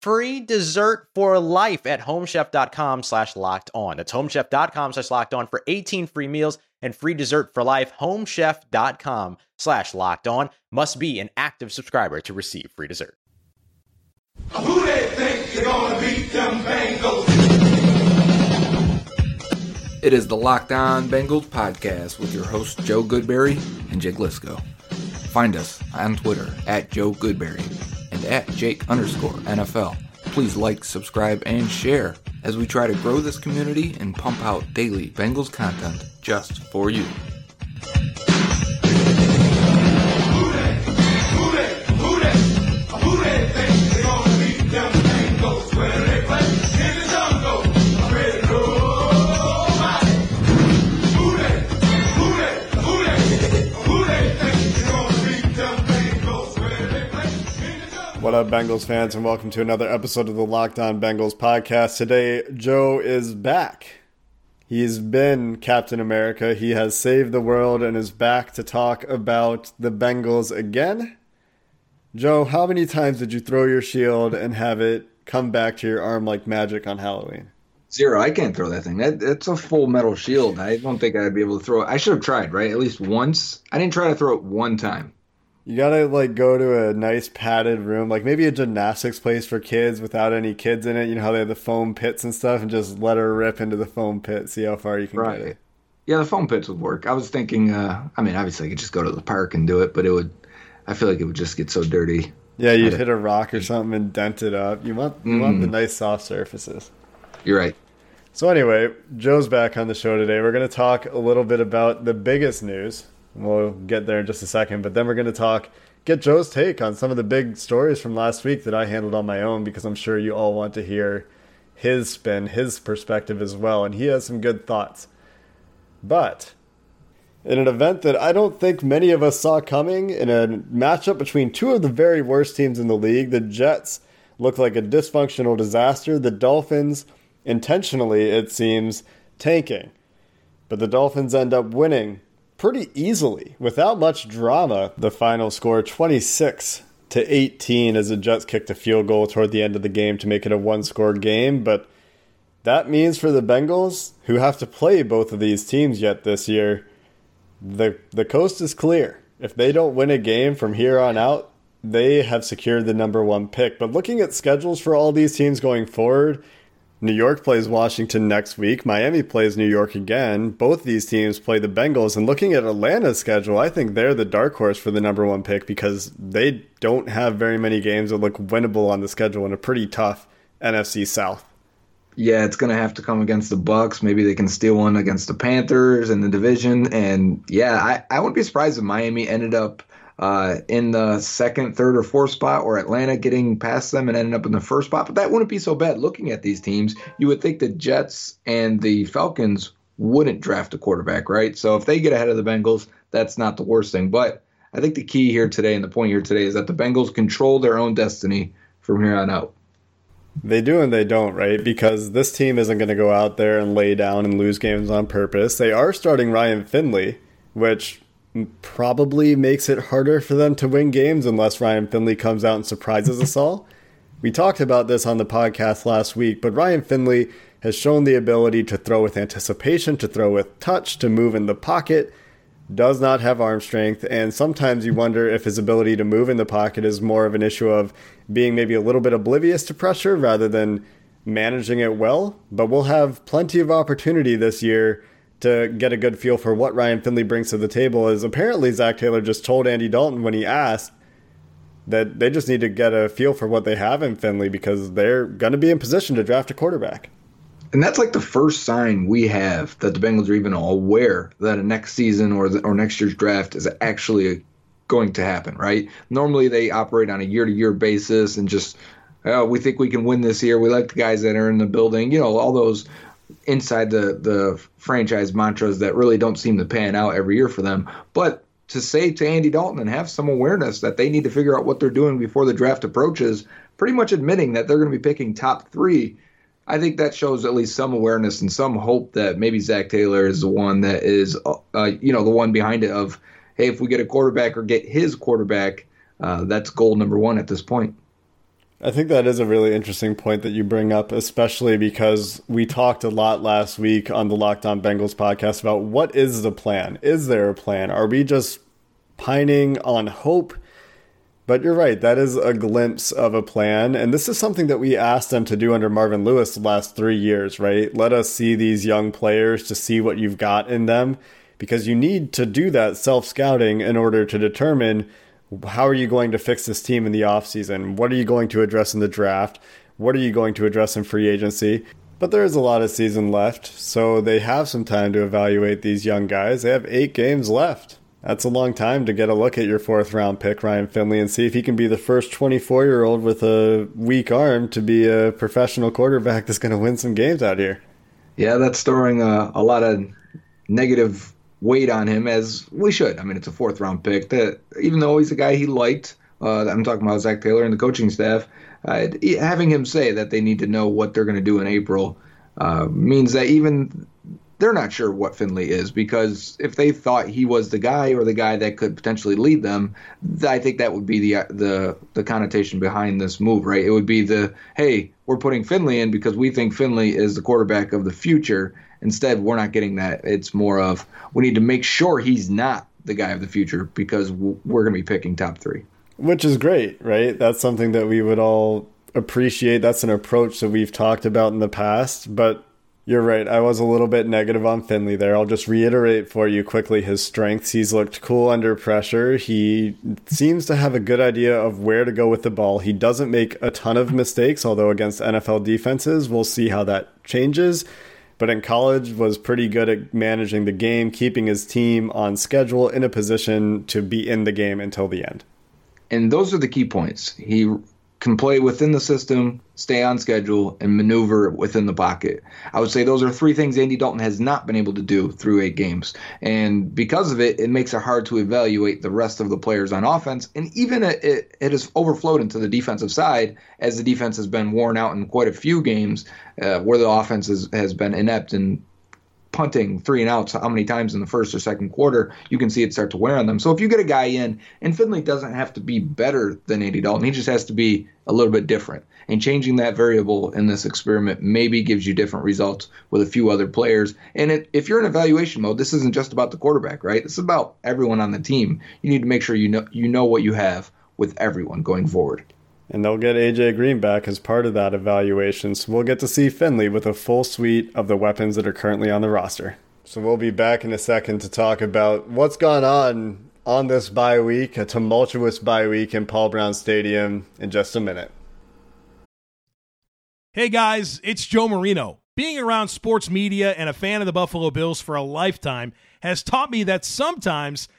free dessert for life at homechef.com slash locked on. That's homechef.com slash locked on for 18 free meals and free dessert for life. Homechef.com slash locked on must be an active subscriber to receive free dessert. Who they think you're gonna beat them Bengals? It is the Locked On Bengals podcast with your hosts Joe Goodberry and Jake Liskow. Find us on Twitter at Joe Goodberry and at Jake underscore NFL. Please like, subscribe, and share as we try to grow this community and pump out daily Bengals content just for you. What up, Bengals fans, and welcome to another episode of the Locked On Bengals podcast. Today, Joe is back. He's been Captain America. He has saved the world and is back to talk about the Bengals again. Joe, how many times did you throw your shield and have it come back to your arm like magic on Halloween? Zero. I can't throw that thing. That, that's a full metal shield. I don't think I'd be able to throw it. I should have tried, right? At least once. I didn't try to throw it one time. You gotta like go to a nice padded room, like maybe a gymnastics place for kids without any kids in it. You know how they have the foam pits and stuff, and just let her rip into the foam pit, see how far you can get it. Yeah, the foam pits would work. I was thinking, uh, I mean, obviously I could just go to the park and do it, but it would, I feel like it would just get so dirty. Yeah, you'd hit a rock or something and dent it up. You want you want the Mm-hmm. nice soft surfaces. You're right. So anyway, Joe's back on the show today. We're going to talk a little bit about the biggest news. We'll get there in just a second, but then we're going to talk get Joe's take on some of the big stories from last week that I handled on my own because I'm sure you all want to hear his spin, his perspective as well, and he has some good thoughts. But in an event that I don't think many of us saw coming, in a matchup between two of the very worst teams in the league, the Jets look like a dysfunctional disaster. The Dolphins, intentionally, it seems, tanking. But the Dolphins end up winning pretty easily, without much drama. The final score 26 to 18 as the Jets kicked a field goal toward the end of the game to make it a one score game. But that means for the Bengals, who have to play both of these teams yet this year, the the coast is clear. If they don't win a game from here on out, they have secured the number one pick. But looking at schedules for all these teams going forward, New York plays Washington next week. Miami plays New York again. Both these teams play the Bengals. And looking at Atlanta's schedule, I think they're the dark horse for the number one pick because they don't have very many games that look winnable on the schedule in a pretty tough NFC South. Yeah, it's gonna have to come against the Bucs. Maybe they can steal one against the Panthers in the division. And yeah, I, I wouldn't be surprised if Miami ended up uh, in the second, third, or fourth spot, or Atlanta getting past them and ending up in the first spot. But that wouldn't be so bad. Looking at these teams, you would think the Jets and the Falcons wouldn't draft a quarterback, right? So if they get ahead of the Bengals, that's not the worst thing. But I think the key here today and the point here today is that the Bengals control their own destiny from here on out. They do and they don't, right? Because this team isn't going to go out there and lay down and lose games on purpose. They are starting Ryan Finley, which probably makes it harder for them to win games unless Ryan Finley comes out and surprises us all. We talked about this on the podcast last week, but Ryan Finley has shown the ability to throw with anticipation, to throw with touch, to move in the pocket, does not have arm strength, and sometimes you wonder if his ability to move in the pocket is more of an issue of being maybe a little bit oblivious to pressure rather than managing it well. But we'll have plenty of opportunity this year to get a good feel for what Ryan Finley brings to the table. is apparently Zac Taylor just told Andy Dalton when he asked that they just need to get a feel for what they have in Finley because they're going to be in position to draft a quarterback. And that's like the first sign we have that the Bengals are even aware that a next season or the, or next year's draft is actually going to happen, right? Normally they operate on a year to year basis and just, oh, we think we can win this year. We like the guys that are in the building, you know, all those inside the the franchise mantras that really don't seem to pan out every year for them. But to say to Andy Dalton and have some awareness that they need to figure out what they're doing before the draft approaches, pretty much admitting that they're going to be picking top three I think that shows at least some awareness and some hope that maybe Zac Taylor is the one that is, uh, you know, the one behind it. Of hey, if we get a quarterback or get his quarterback, uh, that's goal number one at this point. I think that is a really interesting point that you bring up, especially because we talked a lot last week on the Locked On Bengals podcast about what is the plan? Is there a plan? Are we just pining on hope? But you're right, that is a glimpse of a plan. And this is something that we asked them to do under Marvin Lewis the last three years, right? Let us see these young players to see what you've got in them because you need to do that self scouting in order to determine how are you going to fix this team in the offseason? What are you going to address in the draft? What are you going to address in free agency? But there is a lot of season left, so they have some time to evaluate these young guys. They have eight games left. That's a long time to get a look at your fourth round pick, Ryan Finley, and see if he can be the first 24 year old with a weak arm to be a professional quarterback that's going to win some games out here. Yeah, that's throwing a, a lot of negative weight on him, as we should. I mean, it's a fourth round pick that, even though he's a guy he liked, uh, I'm talking about Zac Taylor and the coaching staff, uh, having him say that they need to know what they're going to do in April uh, means that even they're not sure what Finley is because if they thought he was the guy or the guy that could potentially lead them, I think that would be the the the connotation behind this move, right? It would be the hey, we're putting Finley in because we think Finley is the quarterback of the future. Instead, we're not getting that. It's more of we need to make sure he's not the guy of the future because we're going to be picking top three. Which is great, right? That's something that we would all appreciate. That's an approach that we've talked about in the past, but you're right. I was a little bit negative on Finley there. I'll just reiterate for you quickly his strengths. He's looked cool under pressure. He seems to have a good idea of where to go with the ball. He doesn't make a ton of mistakes, although against NFL defenses, we'll see how that changes. But in college was pretty good at managing the game, keeping his team on schedule in a position to be in the game until the end. And those are the key points. He can play within the system, stay on schedule, and maneuver within the pocket. I would say those are three things Andy Dalton has not been able to do through eight games. And because of it, it makes it hard to evaluate the rest of the players on offense. And even it, it, has overflowed into the defensive side as the defense has been worn out in quite a few games uh, where the offense has, has been inept and punting three and outs how many times in the first or second quarter, you can see it start to wear on them. So if you get a guy in, and Finley doesn't have to be better than Andy Dalton, he just has to be a little bit different. And changing that variable in this experiment maybe gives you different results with a few other players. And it, if you're in evaluation mode, this isn't just about the quarterback, right? This is about everyone on the team. You need to make sure you know you know what you have with everyone going forward and they'll get AJ Green back as part of that evaluation. So we'll get to see Finley with a full suite of the weapons that are currently on the roster. So we'll be back in a second to talk about what's gone on on this bye week, a tumultuous bye week in Paul Brown Stadium in just a minute. Hey guys, it's Joe Marino. Being around sports media and a fan of the Buffalo Bills for a lifetime has taught me that sometimes –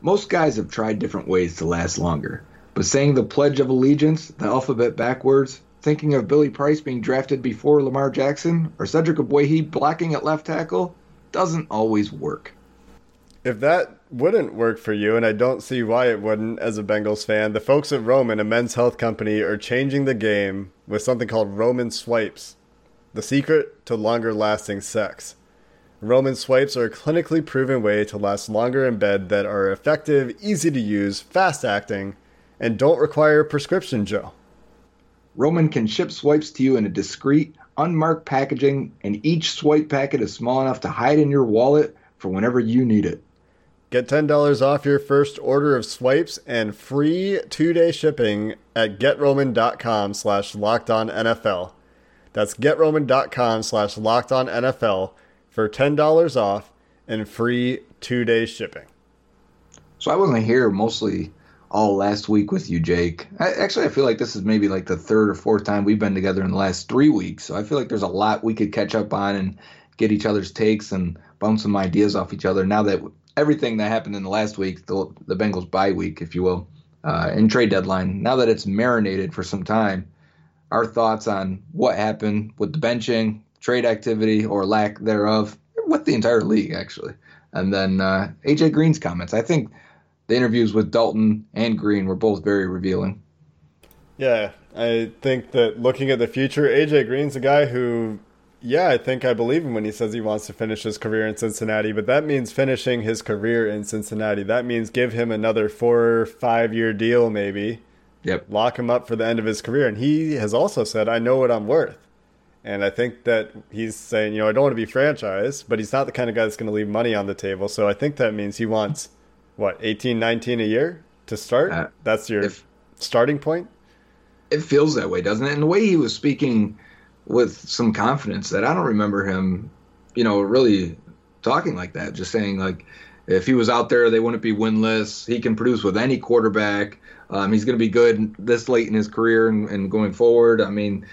Most guys have tried different ways to last longer, but saying the Pledge of Allegiance, the alphabet backwards, thinking of Billy Price being drafted before Lamar Jackson, or Cedric Ogbuehi blocking at left tackle doesn't always work. If that wouldn't work for you, and I don't see why it wouldn't as a Bengals fan, the folks at Roman, a men's health company, are changing the game with something called Roman Swipes, the secret to longer lasting sex. Roman swipes are a clinically proven way to last longer in bed that are effective, easy to use, fast acting, and don't require a prescription, Joe. Roman can ship swipes to you in a discreet, unmarked packaging, and each swipe packet is small enough to hide in your wallet for whenever you need it. Get $10 off your first order of swipes and free two-day shipping at getroman.com slash lockedonnfl. That's getroman.com slash lockedonnfl for $10 off and free two-day shipping. So I wasn't here mostly all last week with you, Jake. I, actually, I feel like this is maybe like the third or fourth time we've been together in the last three weeks. So I feel like there's a lot we could catch up on and get each other's takes and bounce some ideas off each other. Now that everything that happened in the last week, the, the Bengals bye week, if you will, uh, and trade deadline, now that it's marinated for some time, our thoughts on what happened with the benching, trade activity or lack thereof, with the entire league actually, and then uh, AJ Green's comments. I think the interviews with Dalton and Green were both very revealing. Yeah, I think that looking at the future, AJ Green's a guy who, yeah, I think I believe him when he says he wants to finish his career in Cincinnati, but that means finishing his career in Cincinnati. That means give him another four or five year deal, maybe. Yep. Lock him up for the end of his career. And he has also said, I know what I'm worth. And I think that he's saying, you know, I don't want to be franchised, but he's not the kind of guy that's going to leave money on the table. So I think that means he wants, what, 18, 19 a year to start? Uh, that's your if- starting point? It feels that way, doesn't it? And the way he was speaking with some confidence that I don't remember him, you know, really talking like that. Just saying like, if he was out there, they wouldn't be winless. He can produce with any quarterback. Um, he's going to be good this late in his career and, and going forward. I mean,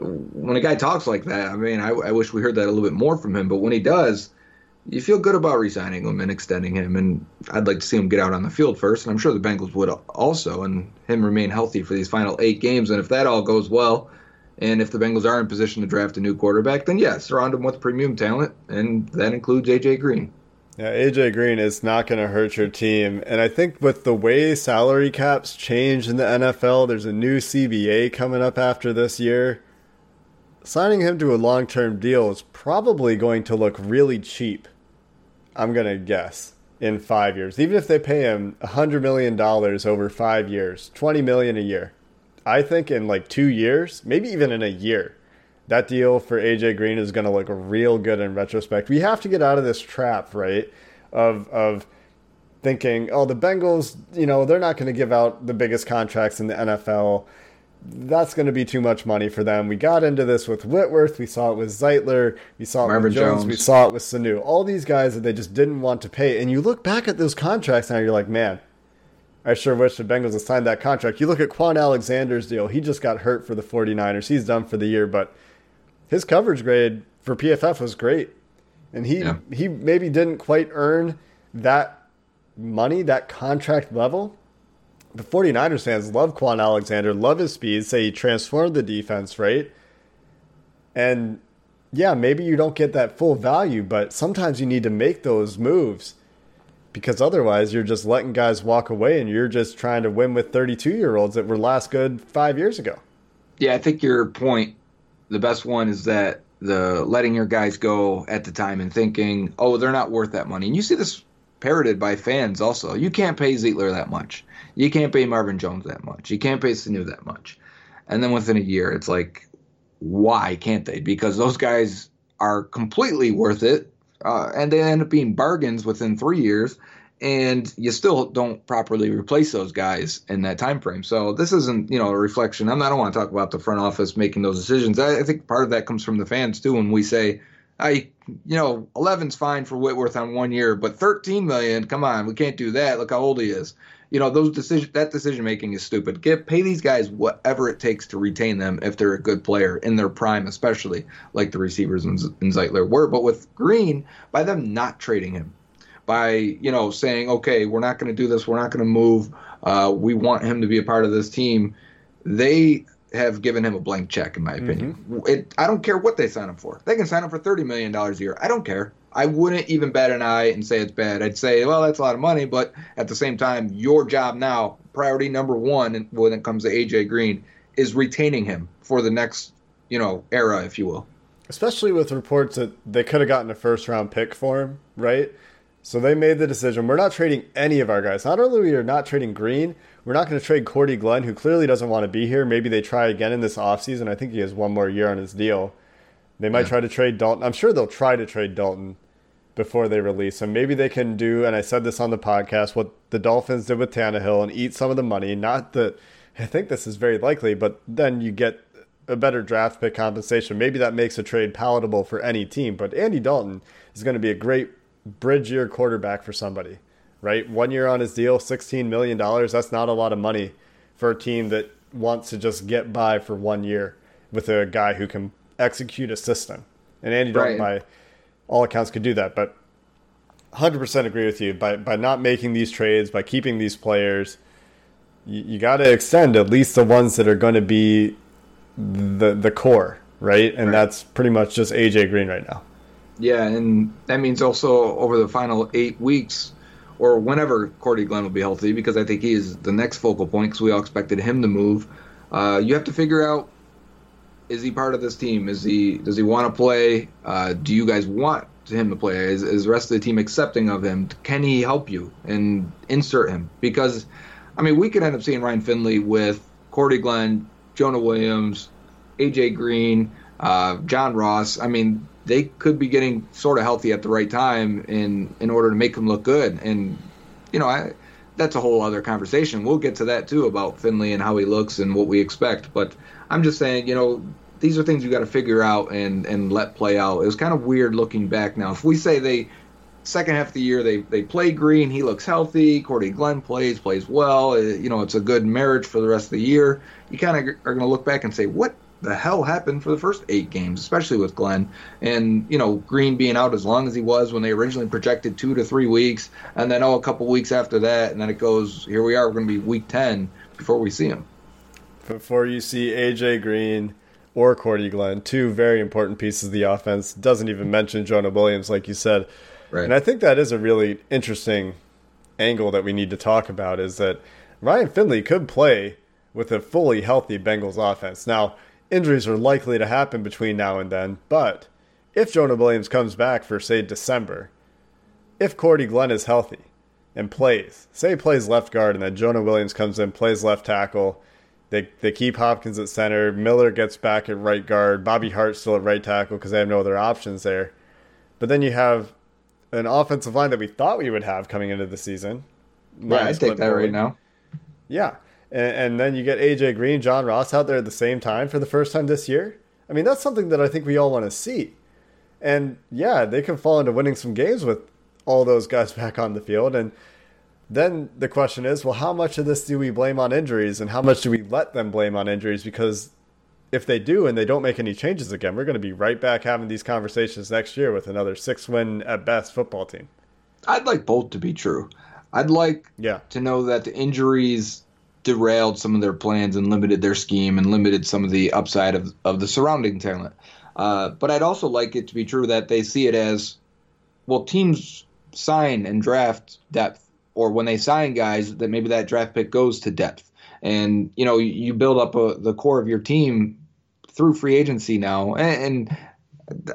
when a guy talks like that, I mean, I, I wish we heard that a little bit more from him. But when he does, you feel good about resigning him and extending him. And I'd like to see him get out on the field first. And I'm sure the Bengals would also, and him remain healthy for these final eight games. And if that all goes well, and if the Bengals are in position to draft a new quarterback, then yes, surround him with premium talent, and that includes AJ Green. Yeah, AJ Green is not going to hurt your team. And I think with the way salary caps change in the NFL, there's a new CBA coming up after this year. Signing him to a long term deal is probably going to look really cheap. I'm going to guess in five years. Even if they pay him $100 million over five years, 20 million a year. I think in like two years, maybe even in a year, that deal for AJ Green is going to look real good in retrospect. We have to get out of this trap, right? Of of thinking, oh, the Bengals, you know, they're not going to give out the biggest contracts in the NFL. That's going to be too much money for them. We got into this with Whitworth. We saw it with Zeitler. We saw it Marvin with Jones. Jones. We saw it with Sanu. All these guys that they just didn't want to pay. And you look back at those contracts now, you're like, man, I sure wish the Bengals had signed that contract. You look at Kwon Alexander's deal. He just got hurt for the 49ers. He's done for the year, but his coverage grade for PFF was great. And he Yeah. he maybe didn't quite earn that money, that contract level. The 49ers fans love Kwon Alexander, love his speed, say he transformed the defense, right? And yeah, maybe you don't get that full value, but sometimes you need to make those moves because otherwise you're just letting guys walk away and you're just trying to win with 32 year olds that were last good five years ago. Yeah, I think your point, the best one is that the letting your guys go at the time and thinking, oh, they're not worth that money. And you see this parroted by fans also. You can't pay Zeitler that much. You can't pay Marvin Jones that much. You can't pay Sanu that much. And then within a year, it's like, why can't they? Because those guys are completely worth it, uh, and they end up being bargains within three years, and you still don't properly replace those guys in that time frame. So this isn't you know a reflection. I'm, I don't want to talk about the front office making those decisions. I, I think part of that comes from the fans too. When we say, I you know 11's fine for Whitworth on one year, but 13 million, come on, we can't do that. Look how old he is. You know those decision that decision making is stupid. Give pay these guys whatever it takes to retain them if they're a good player in their prime, especially like the receivers in, Zeitler were. But with Green, by them not trading him, by you know saying okay we're not going to do this we're not going to move uh, we want him to be a part of this team they have given him a blank check in my mm-hmm. opinion. It, i don't care what they sign him for. They can sign him for $30 million a year. I don't care. I wouldn't even bat an eye and say it's bad. I'd say well that's a lot of money but at the same time your job now priority number one when it comes to aj green is retaining him for the next you know era if you will. Especially with reports that they could have gotten a first round pick for him, right? So they made the decision. We're not trading any of our guys. Not only are we not trading Green, we're not going to trade Cordy Glenn, who clearly doesn't want to be here. Maybe they try again in this offseason. I think he has one more year on his deal. They might Yeah. try to trade Dalton. I'm sure they'll try to trade Dalton before they release him. Maybe they can do, and I said this on the podcast, what the Dolphins did with Tannehill and eat some of the money. Not that I think this is very likely, but then you get a better draft pick compensation. Maybe that makes a trade palatable for any team. But Andy Dalton is going to be a great bridge year quarterback for somebody, right? One year on his deal, $16 million. That's not a lot of money for a team that wants to just get by for one year with a guy who can execute a system. And Andy Dalton, by all accounts, could do that. But 100% agree with you. By, by not making these trades, by keeping these players, you, you got to extend at least the ones that are going to be the the core, right? And Right. that's pretty much just AJ Green right now. Yeah, and that means also over the final eight weeks, or whenever Cordy Glenn will be healthy, because I think he is the next focal point, because we all expected him to move. Uh, you have to figure out: is he part of this team? Is he does he want to play? Uh, do you guys want him to play? Is, is the rest of the team accepting of him? Can he help you and insert him? Because, I mean, we could end up seeing Ryan Finley with Cordy Glenn, Jonah Williams, AJ Green, uh, John Ross. I mean, they could be getting sort of healthy at the right time in in order to make them look good. And you know, I, that's a whole other conversation. We'll get to that too about Finley and how he looks and what we expect. But I'm just saying, you know, these are things you got to figure out and and let play out. It was kind of weird looking back now. If we say they second half of the year they they play Green, he looks healthy. Cordy Glenn plays plays well. uh, You know, it's a good marriage for the rest of the year. You kind of are going to look back and say, what the hell happened for the first eight games, especially with Glenn and you know Green being out as long as he was when they originally projected two to three weeks, and then oh a couple weeks after that, and then it goes here we are, we're going to be week ten before we see him. Before you see AJ Green or Cordy Glenn, two very important pieces of the offense. Doesn't even mention Jonah Williams, like you said. Right. And I think that is a really interesting angle that we need to talk about is that Ryan Finley could play with a fully healthy Bengals offense. Now, injuries are likely to happen between now and then, but if Jonah Williams comes back for, say, December, if Cordy Glenn is healthy and plays, say plays left guard and then Jonah Williams comes in, plays left tackle, they, they keep Hopkins at center, Miller gets back at right guard, Bobby Hart still at right tackle because they have no other options there. But then you have an offensive line that we thought we would have coming into the season. Yeah, I take that right now. Yeah. And, and then you get AJ Green, John Ross out there at the same time for the first time this year. I mean, that's something that I think we all want to see. And yeah, they can fall into winning some games with all those guys back on the field. And then the question is, well, how much of this do we blame on injuries and how much do we let them blame on injuries? Because if they do and they don't make any changes again, we're going to be right back having these conversations next year with another six win at best football team. I'd like both to be true. I'd like Yeah. to know that the injuries derailed some of their plans and limited their scheme and limited some of the upside of, of the surrounding talent. Uh, but I'd also like it to be true that they see it as well, teams sign and draft depth, or when they sign guys, that maybe that draft pick goes to depth. And, you know, you- build up a, the core of your team through free agency now. And, and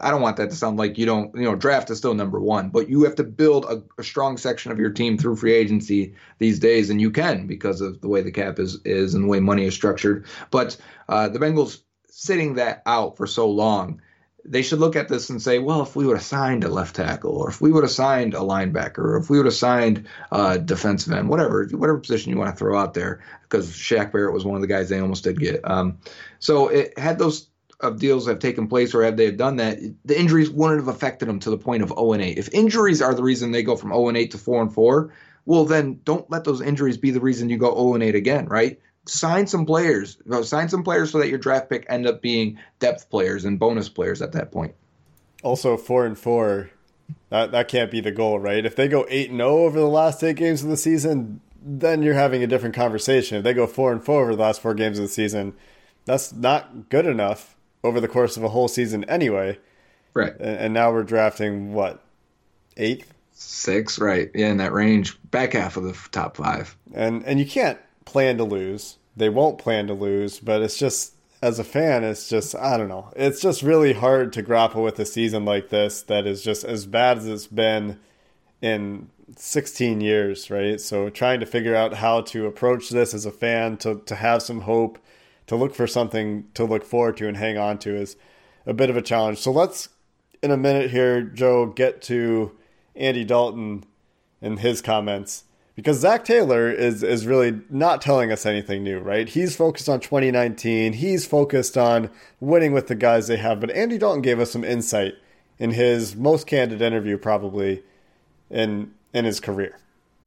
I don't want that to sound like you don't, you know, draft is still number one, but you have to build a, a strong section of your team through free agency these days, and you can because of the way the cap is is and the way money is structured. But uh, the Bengals sitting that out for so long, they should look at this and say, well, if we would have signed a left tackle, or if we would have signed a linebacker, or if we would have signed a defensive end, whatever, whatever position you want to throw out there, because Shaq Barrett was one of the guys they almost did get. Um, so it had those of deals have taken place, or have they have done that, the injuries wouldn't have affected them to the point of 0 and 8. If injuries are the reason they go from 0 and 8 to 4 and 4, well, then don't let those injuries be the reason you go 0 and 8 again, right? sign some players. Uh, sign some players so that your draft pick end up being depth players and bonus players at that point. Also, four and four, that that can't be the goal, right? If they go eight and zero over the last eight games of the season, then you're having a different conversation. If they go four and four over the last four games of the season, that's not good enough over the course of a whole season anyway. Right. And, now we're drafting what eighth, six, right? Yeah, in that range, back half of the top five. And and you can't plan to lose. They won't plan to lose, but it's just as a fan, it's just I don't know. It's just really hard to grapple with a season like this that is just as bad as it's been in 16 years, right? So trying to figure out how to approach this as a fan to to have some hope, to look for something to look forward to and hang on to is a bit of a challenge. So let's in a minute here, Joe, get to Andy Dalton and his comments because Zac Taylor is is really not telling us anything new, right? He's focused on 2019. He's focused on winning with the guys they have. But Andy Dalton gave us some insight in his most candid interview, probably in in his career.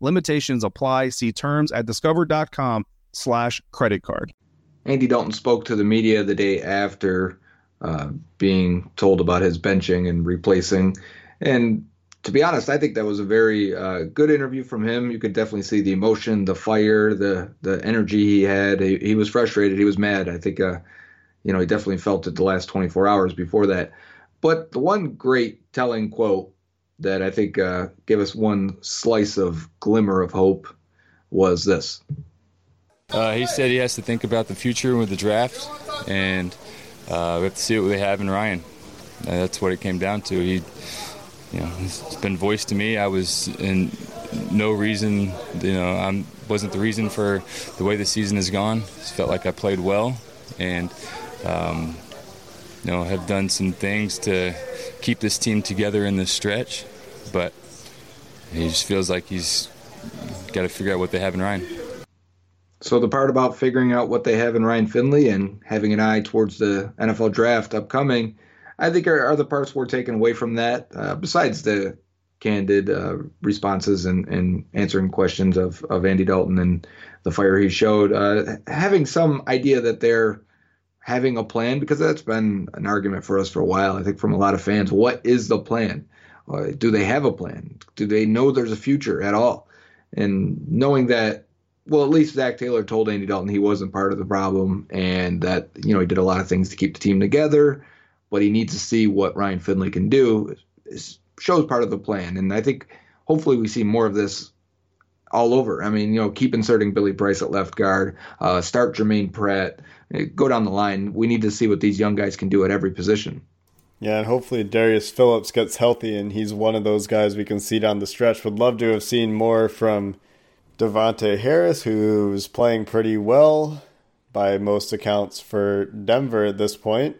Limitations apply. See terms at discover.com slash credit card. Andy Dalton spoke to the media the day after uh, being told about his benching and replacing. And to be honest, I think that was a very uh, good interview from him. You could definitely see the emotion, the fire, the the energy he had. He, he was frustrated. He was mad. I think, uh, you know, he definitely felt it the last 24 hours before that. But the one great telling quote that I think uh, gave us one slice of glimmer of hope was this. Uh, he said he has to think about the future with the draft, and uh, we have to see what they have in Ryan. Uh, that's what it came down to. He you know, it's been voiced to me. I was in no reason, you know, I wasn't the reason for the way the season has gone. It felt like I played well and, um, you know, have done some things to keep this team together in this stretch, but he just feels like he's got to figure out what they have in Ryan. So the part about figuring out what they have in Ryan Finley and having an eye towards the NFL draft upcoming – I think are, are the parts we're taking away from that, uh, besides the candid uh, responses and, and answering questions of, of Andy Dalton and the fire he showed, uh, having some idea that they're having a plan, because that's been an argument for us for a while, I think, from a lot of fans. What is the plan? Uh, do they have a plan? Do they know there's a future at all? And knowing that well, at least Zac Taylor told Andy Dalton he wasn't part of the problem and that, you know, he did a lot of things to keep the team together but he needs to see what Ryan Finley can do. Shows part of the plan, and I think hopefully we see more of this all over. I mean, you know, keep inserting Billy Price at left guard, uh, start Germaine Pratt, go down the line. We need to see what these young guys can do at every position. Yeah, and hopefully Darius Phillips gets healthy, and he's one of those guys we can see down the stretch. Would love to have seen more from Davontae Harris, who's playing pretty well by most accounts for Denver at this point.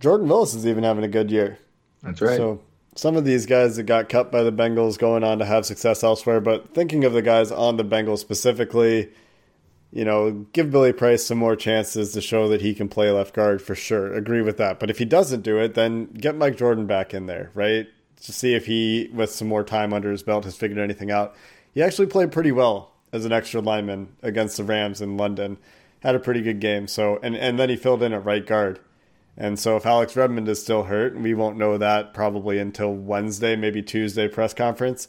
Jordan Willis is even having a good year. That's right. So some of these guys that got cut by the Bengals going on to have success elsewhere, but thinking of the guys on the Bengals specifically, you know, give Billy Price some more chances to show that he can play left guard for sure. Agree with that. But if he doesn't do it, then get Mike Jordan back in there, right? To see if he, with some more time under his belt, has figured anything out. He actually played pretty well as an extra lineman against the Rams in London. Had a pretty good game. So and, and then he filled in at right guard. And so if Alex Redmond is still hurt, we won't know that probably until Wednesday, maybe Tuesday press conference.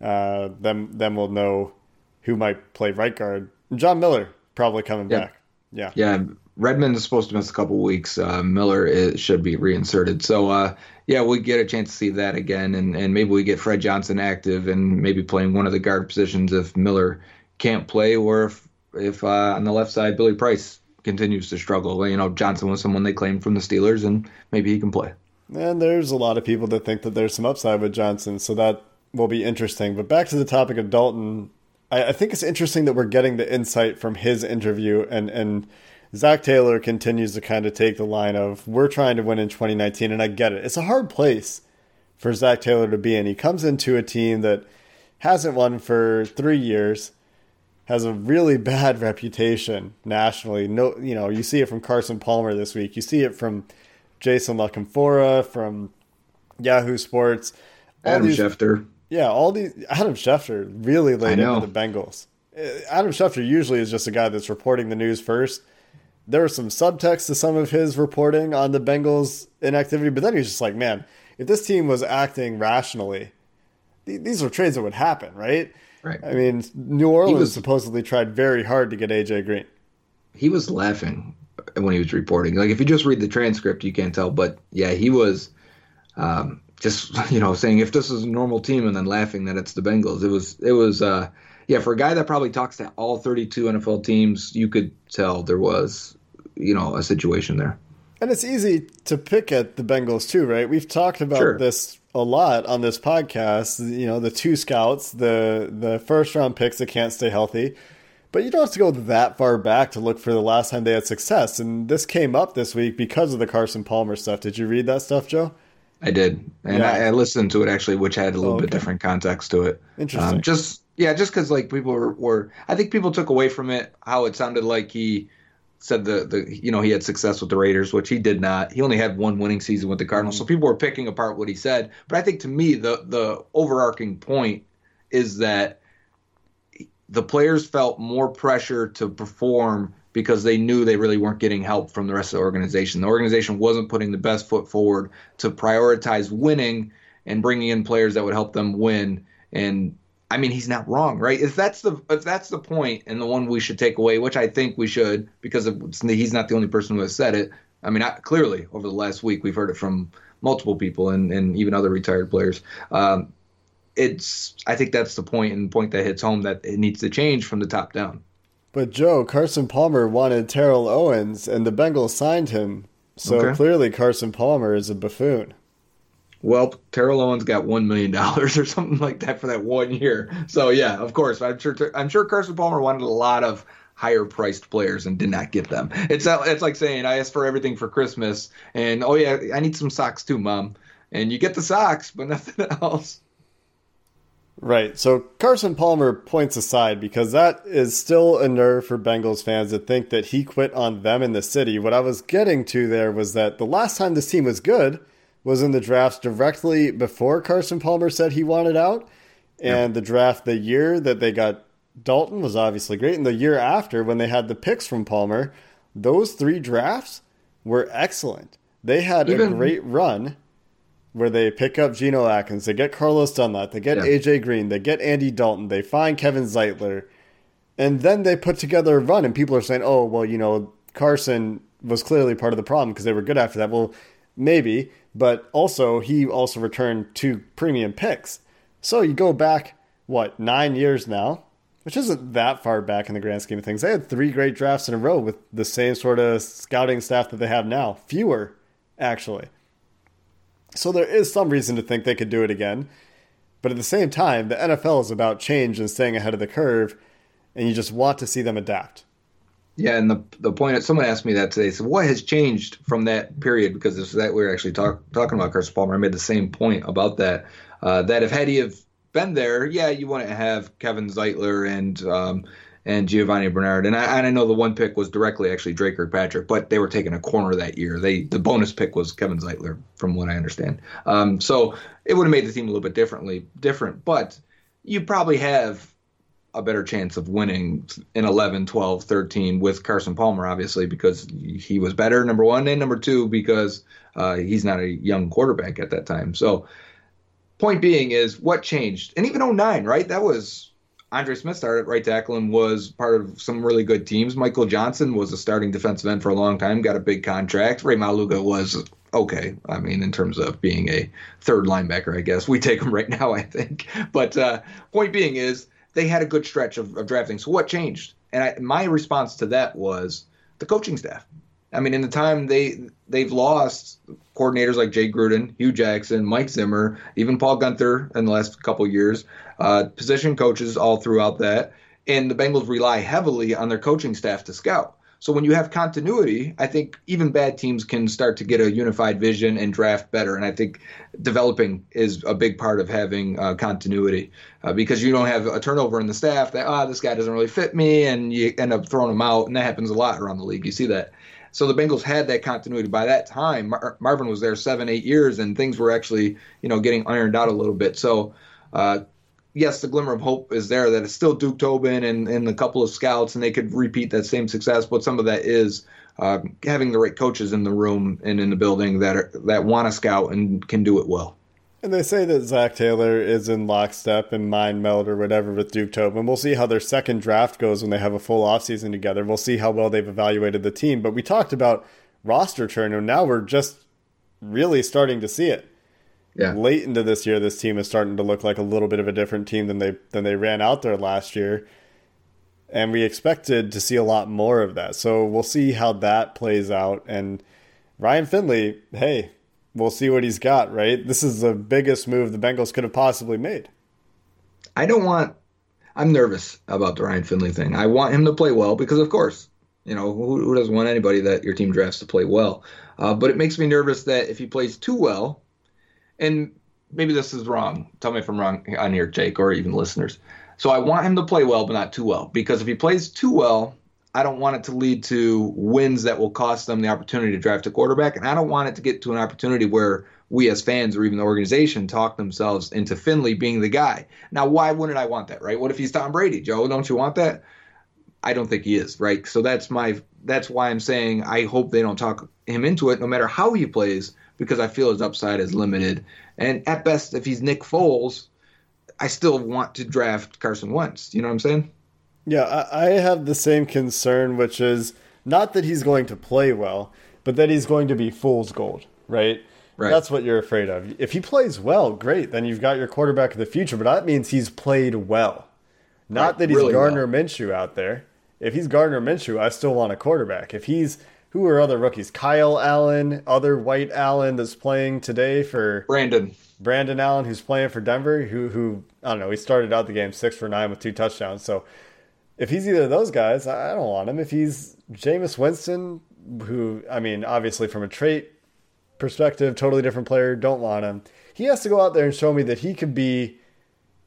Uh, then then we'll know who might play right guard. John Miller probably coming yeah. back. Yeah. Yeah. Redmond is supposed to miss a couple weeks. Uh, Miller is, should be reinserted. So uh, yeah, we get a chance to see that again, and and maybe we get Fred Johnson active and maybe playing one of the guard positions if Miller can't play, or if if uh, on the left side Billy Price continues to struggle. You know, Johnson was someone they claimed from the Steelers, and maybe he can play. And there's a lot of people that think that there's some upside with Johnson, so that will be interesting. But back to the topic of Dalton, I, I think it's interesting that we're getting the insight from his interview, and and Zac Taylor continues to kind of take the line of we're trying to win in 2019, and I get it. It's a hard place for Zac Taylor to be in. He comes into a team that hasn't won for three years, has a really bad reputation nationally. No, you know, you see it from Carson Palmer this week. You see it from Jason La Canfora from Yahoo Sports. All Adam these- Schefter. Yeah, all these Adam Schefter really laid into the Bengals. Uh, Adam Schefter usually is just a guy that's reporting the news first. There was some subtext to some of his reporting on the Bengals inactivity, but then he's just like, man, if this team was acting rationally, th- these are trades that would happen, right? Right. I mean, New Orleans was- supposedly tried very hard to get AJ Green. he was laughing when he was reporting. Like if you just read the transcript, you can't tell. But yeah, he was um, just you know saying if this is a normal team, and then laughing that it's the Bengals. It was it was uh, yeah for a guy that probably talks to all 32 NFL teams, you could tell there was you know a situation there. And it's easy to pick at the Bengals too, right? We've talked about Sure. this a lot on this podcast. You know, the two scouts, the the first round picks that can't stay healthy. But you don't have to go that far back to look for the last time they had success. And this came up this week because of the Carson Palmer stuff. Did you read that stuff, Joe? I did, and Yeah. I, I listened to it actually, which had a little Oh, bit different context to it. Interesting. Um, just yeah, just because like people were, were, I think people took away from it how it sounded like he said the the you know he had success with the Raiders, which he did not. He only had one winning season with the Cardinals, so people were picking apart what he said. But I think to me the the overarching point is that the players felt more pressure to perform because they knew they really weren't getting help from the rest of the organization. The organization wasn't putting the best foot forward to prioritize winning and bringing in players that would help them win. And I mean, he's not wrong, right? If that's the if that's the point and the one we should take away, which I think we should, because he's not the only person who has said it. I mean, I, clearly over the last week we've heard it from multiple people and, and even other retired players. Um, it's I think that's the point and point that hits home that it needs to change from the top down. But Joe, Carson Palmer wanted Terrell Owens and the Bengals signed him. So Okay. clearly Carson Palmer is a buffoon. Well, Terrell Owens got one million dollars or something like that for that one year. So yeah, of course, I'm sure I'm sure Carson Palmer wanted a lot of higher priced players and did not get them. It's not, it's like saying I asked for everything for Christmas and oh yeah, I need some socks too, mom. And you get the socks, but nothing else. Right. So Carson Palmer points aside because that is still a nerve for Bengals fans to think that he quit on them in the city. What I was getting to there was that the last time this team was good was in the drafts directly before Carson Palmer said he wanted out. And the draft the year that they got Dalton was obviously great. And the year after, when they had the picks from Palmer, those three drafts were excellent. They had a great run where they pick up Geno Atkins, they get Carlos Dunlap, they get Yeah. AJ Green, they get Andy Dalton, they find Kevin Zeitler, and then they put together a run. And people are saying, "Oh, well, you know, Carson was clearly part of the problem because they were good after that." Well, maybe, but also he also returned two premium picks. So you go back what nine years now, which isn't that far back in the grand scheme of things. They had three great drafts in a row with the same sort of scouting staff that they have now, fewer actually. So there is some reason to think they could do it again. But at the same time, the NFL is about change and staying ahead of the curve, and you just want to see them adapt. Yeah, and the the point someone asked me that today. So what has changed from that period? Because this that we were actually talk, talking about Carson Palmer. I made the same point about that. Uh, that if had he have been there, yeah, you to have Kevin Zeitler and um, and Giovani Bernard. And I and I know the one pick was directly actually Dre Kirkpatrick, but they were taking a corner that year. They the bonus pick was Kevin Zeitler, from what I understand. Um, so it would have made the team a little bit differently different, but you probably have a better chance of winning in 11, 12, 13 with Carson Palmer, obviously, because he was better, number one, and number two, because uh, he's not a young quarterback at that time. So, point being is what changed? And even 09, right? That was, Andre Smith started at right tackle and was part of some really good teams. Michael Johnson was a starting defensive end for a long time, got a big contract. Rey Maualuga was okay. I mean, in terms of being a third linebacker, I guess we take him right now. I think. But uh, point being is they had a good stretch of, of drafting. So what changed? And I, my response to that was the coaching staff. I mean, in the time they they've lost coordinators like Jay Gruden, Hue Jackson, Mike Zimmer, even Paul Guenther in the last couple years, uh, position coaches all throughout that, and the Bengals rely heavily on their coaching staff to scout. So when you have continuity, I think even bad teams can start to get a unified vision and draft better. And I think developing is a big part of having uh, continuity uh, because you don't have a turnover in the staff that ah this guy doesn't really fit me, and you end up throwing him out, and that happens a lot around the league. You see that. So the Bengals had that continuity. By that time, Mar- Marvin was there seven, eight years, and things were actually, you know, getting ironed out a little bit. So, uh, yes, the glimmer of hope is there that it's still Duke Tobin and, and a couple of scouts, and they could repeat that same success. But some of that is uh, having the right coaches in the room and in the building that are, that want to scout and can do it well. And they say that Zac Taylor is in lockstep and mind meld or whatever with Duke Tobin. We'll see how their second draft goes when they have a full offseason together. We'll see how well they've evaluated the team. But we talked about roster turn, and now we're just really starting to see it. Yeah. Late into this year, this team is starting to look like a little bit of a different team than they than they ran out there last year. And we expected to see a lot more of that. So we'll see how that plays out. And Ryan Finley, hey, we'll see what he's got, right? This is the biggest move the Bengals could have possibly made. I don't want. I'm nervous about the Ryan Finley thing. I want him to play well because, of course, you know who, who doesn't want anybody that your team drafts to play well. Uh, but it makes me nervous that if he plays too well, and maybe this is wrong. Tell me if I'm wrong on here, Jake, or even listeners. So I want him to play well, but not too well, because if he plays too well, I don't want it to lead to wins that will cost them the opportunity to draft a quarterback, and I don't want it to get to an opportunity where we as fans or even the organization talk themselves into Finley being the guy. Now, why wouldn't I want that, right? What if he's Tom Brady, Joe? Don't you want that? I don't think he is, right? So that's my that's why I'm saying I hope they don't talk him into it, no matter how he plays, because I feel his upside is limited. And at best, if he's Nick Foles, I still want to draft Carson Wentz. You know what I'm saying? Yeah, I, I have the same concern, which is not that he's going to play well, but that he's going to be fool's gold, right? Right. That's what you're afraid of. If he plays well, great, then you've got your quarterback of the future, but that means he's played well. Not Right, that he's really Gardner well. Minshew out there. If he's Gardner Minshew, I still want a quarterback. If he's who are other rookies? Kyle Allen, other White Allen that's playing today for Brandon. Brandon Allen, who's playing for Denver, who who I don't know, he started out the game six for nine with two touchdowns. So if he's either of those guys, I don't want him. If he's Jameis Winston, who I mean, obviously from a trait perspective, totally different player, don't want him. He has to go out there and show me that he could be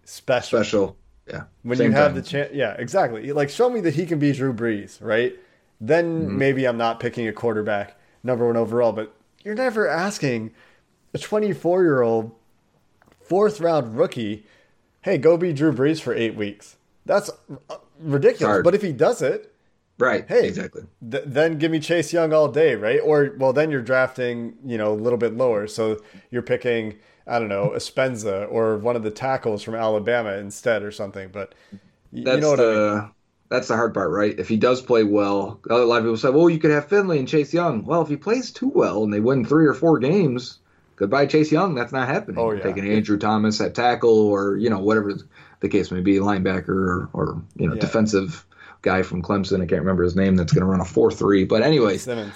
special. Special. Yeah. When Same you have time. the chance, yeah, exactly. Like show me that he can be Drew Brees, right? Then Mm-hmm. maybe I'm not picking a quarterback number one overall. But you're never asking a 24 year old fourth round rookie, hey, go be Drew Brees for eight weeks. That's ridiculous. Hard. But if he does it, Right. hey, Exactly. th- then give me Chase Young all day, right? Or well, then you're drafting, you know, a little bit lower, so you're picking, I don't know, Epenesa or one of the tackles from Alabama instead, or something. But y- That's you know what the I mean? that's the hard part, right? If he does play well, a lot of people say, "Well, you could have Finley and Chase Young." Well, if he plays too well and they win three or four games, goodbye Chase Young. That's not happening. Oh, yeah. Taking Andrew Thomas at tackle, or you know whatever the case may be, linebacker or, or you know Yeah. defensive guy from Clemson. I can't remember his name. That's going to run a four three. But anyways, Simmons.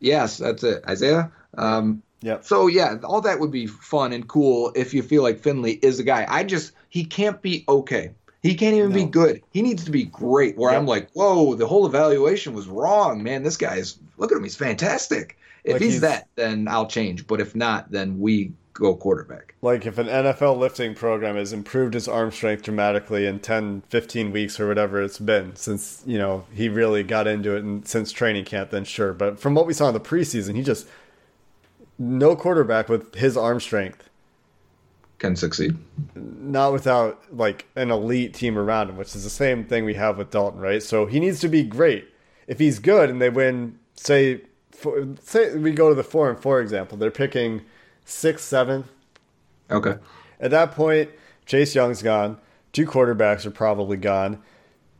yes, that's it. Isaiah. Um, Yep. so yeah, all that would be fun and cool if you feel like Finley is a guy. I just he can't be okay. He can't even be good. He needs to be great. Where I'm like, whoa, the whole evaluation was wrong, man. This guy is look at him, he's fantastic. If Like he's, he's- that, then I'll change. But if not, then we go quarterback. Like if an NFL lifting program has improved his arm strength dramatically in 10, 15 weeks or whatever it's been since, you know, he really got into it and since training camp, then sure. But from what we saw in the preseason, he just no quarterback with his arm strength Can succeed. not without like an elite team around him, which is the same thing we have with Dalton, right? So he needs to be great. If he's good and they win, say, four, say we go to the four and four example, they're picking sixth, seventh. Okay. At that point, Chase Young's gone. two quarterbacks are probably gone.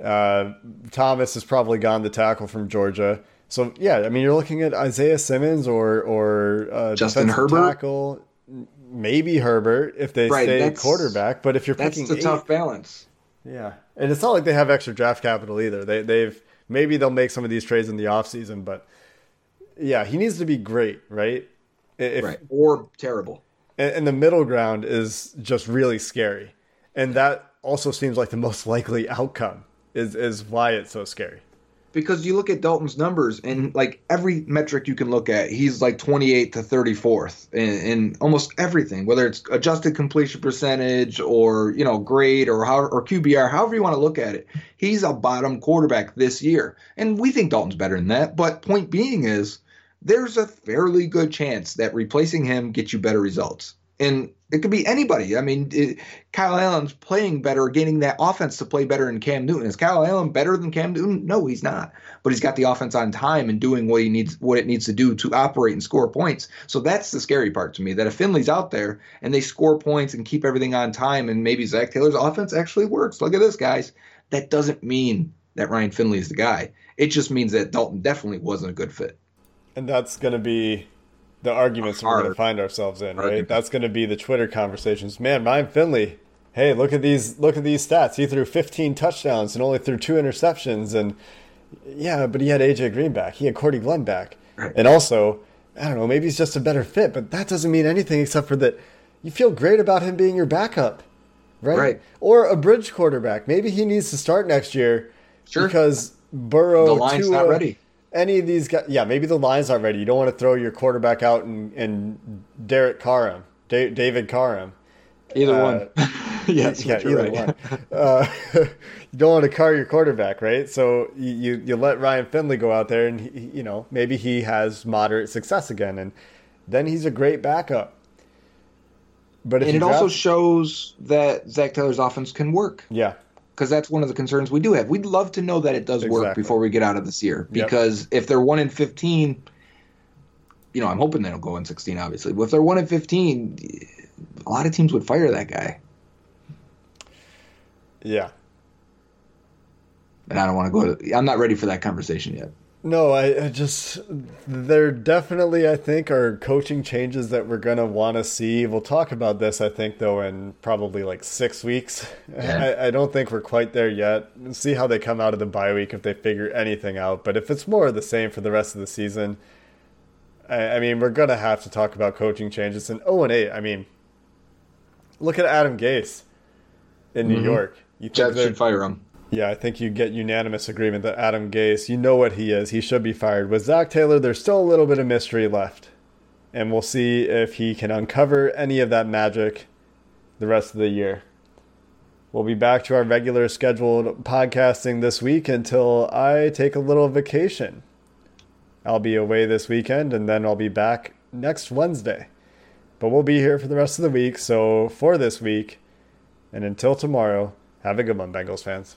Uh, Thomas is probably gone, the tackle from Georgia. So yeah, I mean, you're looking at Isaiah Simmons or or uh, Justin Herbert? tackle, maybe Herbert if they Right, stay quarterback. But if you're That's picking the eight, tough balance. yeah, and it's not like they have extra draft capital either. They they've maybe they'll make some of these trades in the offseason, but yeah, he needs to be great, right? If, Right. Or terrible. and, and the middle ground is just really scary, and that also seems like the most likely outcome. Is is why it's so scary. because you look at Dalton's numbers and like every metric you can look at, he's like 28 to 34th in, in almost everything, whether it's adjusted completion percentage or you know grade or how or QBR, however you want to look at it. He's a bottom quarterback this year, and we think Dalton's better than that. But point being is, there's a fairly good chance that replacing him gets you better results. And it could be anybody. I mean, it, Kyle Allen's playing better, getting that offense to play better than Cam Newton. Is Kyle Allen better than Cam Newton? No, he's not. But he's got the offense on time and doing what he needs, what it needs to do to operate and score points. So that's the scary part to me. That if Finley's out there and they score points and keep everything on time, and maybe Zac Taylor's offense actually works. Look at this, guys. That doesn't mean that Ryan Finley is the guy. It just means that Dalton definitely wasn't a good fit. And that's going to be the arguments we're going to find ourselves in, right? Argument. That's going to be the Twitter conversations. Man, Ryan Finley, hey, look at these look at these stats. He threw 15 touchdowns and only threw two interceptions and yeah, but he had AJ Green back. He had Cordy Glenn back. And also, I don't know, maybe he's just a better fit, but that doesn't mean anything except for that you feel great about him being your backup. Right? Right. Or a bridge quarterback. Maybe he needs to start next year Sure. because Burrow The line's Tua, not ready. Any of these guys, yeah, maybe the line's not ready. You don't want to throw your quarterback out and, and Derek Carr, da- David Carr. Either Uh, one. yes, Yeah, either right. one. Uh, you don't want to car your quarterback, right? So you, you you let Ryan Finley go out there, and he, you know maybe he has moderate success again, and then he's a great backup. But and it also shows that Zac Taylor's offense can work yeah, because that's one of the concerns we do have. We'd love to know that it does work before we get out of this year Yep. because if they're one in fifteen, you know, I'm hoping they don't go in sixteen, obviously. But if they're one in fifteen, a lot of teams would fire that guy, yeah. and I don't want to go. To, I'm not ready for that conversation yet. No, I, I just there definitely I think are coaching changes that we're gonna want to see. We'll talk about this I think though in probably like six weeks. Yeah. I, I don't think we're quite there yet. See how they come out of the bye week if they figure anything out. But if it's more of the same for the rest of the season, I, I mean we're gonna have to talk about coaching changes. And oh and eight, I mean, look at Adam Gase in New mm-hmm. York. You think Jets should fire him. Yeah, I think you get unanimous agreement that Adam Gase, you know what he is. He should be fired. With Zac Taylor, there's still a little bit of mystery left. And we'll see if he can uncover any of that magic the rest of the year. We'll be back to our regular scheduled podcasting this week until I take a little vacation. I'll be away this weekend and then I'll be back next Wednesday. But we'll be here for the rest of the week. So for this week, and until tomorrow, have a good one, Bengals fans.